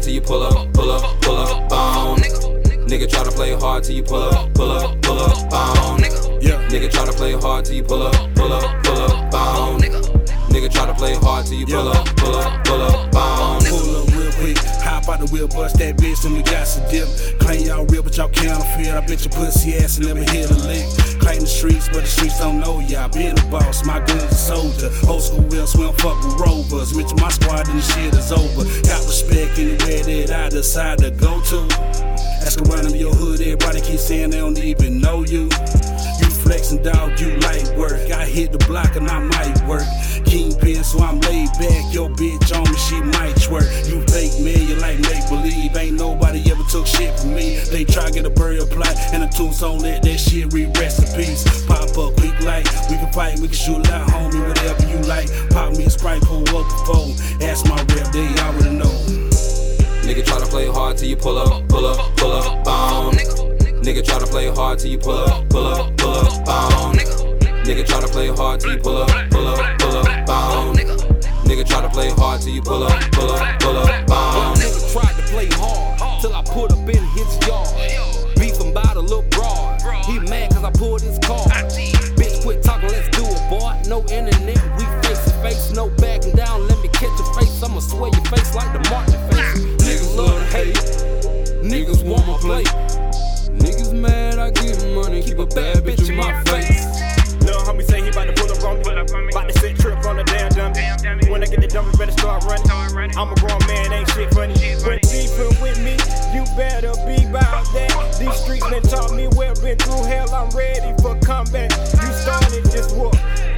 hard till you pull up, pull up, pull up, bone. Nigga try to play hard till you pull up, pull up, pull up, bone. Yeah. Nigga try to play hard till you pull up, pull up, pull up, bone. Nigga try to play hard till you pull up, pull up, pull up, bone. Pull up real quick, hop out the wheel, bust that bitch, and we got some dip. Y'all counterfeit. I bet your pussy ass and never hit a lick. Claim the streets, but the streets don't know y'all. Been a boss, my gun's a soldier. Old school wheels, we don't fuck with rovers. Rich my squad, and the shit is over. Got respect anywhere that I decide to go to. Ask around in your hood, everybody keep saying they don't even know you. You flexing, dog, you light work. I hit the block and I might work. Kingpin, so I'm laid back. Your bitch on nobody ever took shit from me. They try to get a burial plot and a tombstone, let that shit read rest in peace. Pop up quick like we can fight, we can shoot out, homie, whatever you like. Pop me a sprite, pull up the phone. Ask my rep, they already know. Nigga try to play hard till you pull up, pull up, pull up, bone. Nigga try to play hard till you pull up, pull up, pull up, bone. Nigga try to play hard till you pull up, pull up, pull up, bone. Nigga try to play hard till you pull up, pull up, pull up, I pulled his car. Bitch, quit talking, let's do it, boy. No internet, we face to face, no backing down. Let me catch your face, I'ma swear your face like the Martin face. Niggas love to hate, niggas want my plate. Niggas mad, I get money, keep a bad bitch in my face. Lil' homie say he bout to pull up on me. Bout to set trip on the damn dummy. When I get the dummy, better start running. I'm a grown man, ain't shit funny. When These streets been taught me well, been through hell, I'm ready for comeback. You started this war,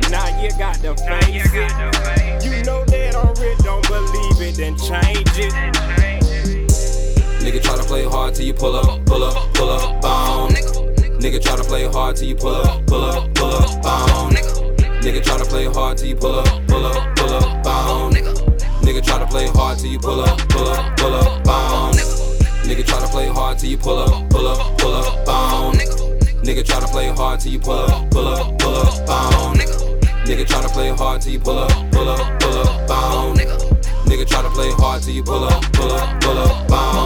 now you got to face it. You know that I'm real, don't believe it, then change it. Nigga try to play hard till you pull up, pull up, pull up, bone. Nigga try to play hard till you pull up, pull up, pull up, bone. Nigga try to play hard till you pull up, pull up, pull up, pull up, pull up, bone. Nigga try to play hard till you pull up, pull up, pull up, bone. Nigga try to play hard till you pull up, pull up, pull up, bone. Nigga try to play hard till you pull up, pull up, pull up, bone.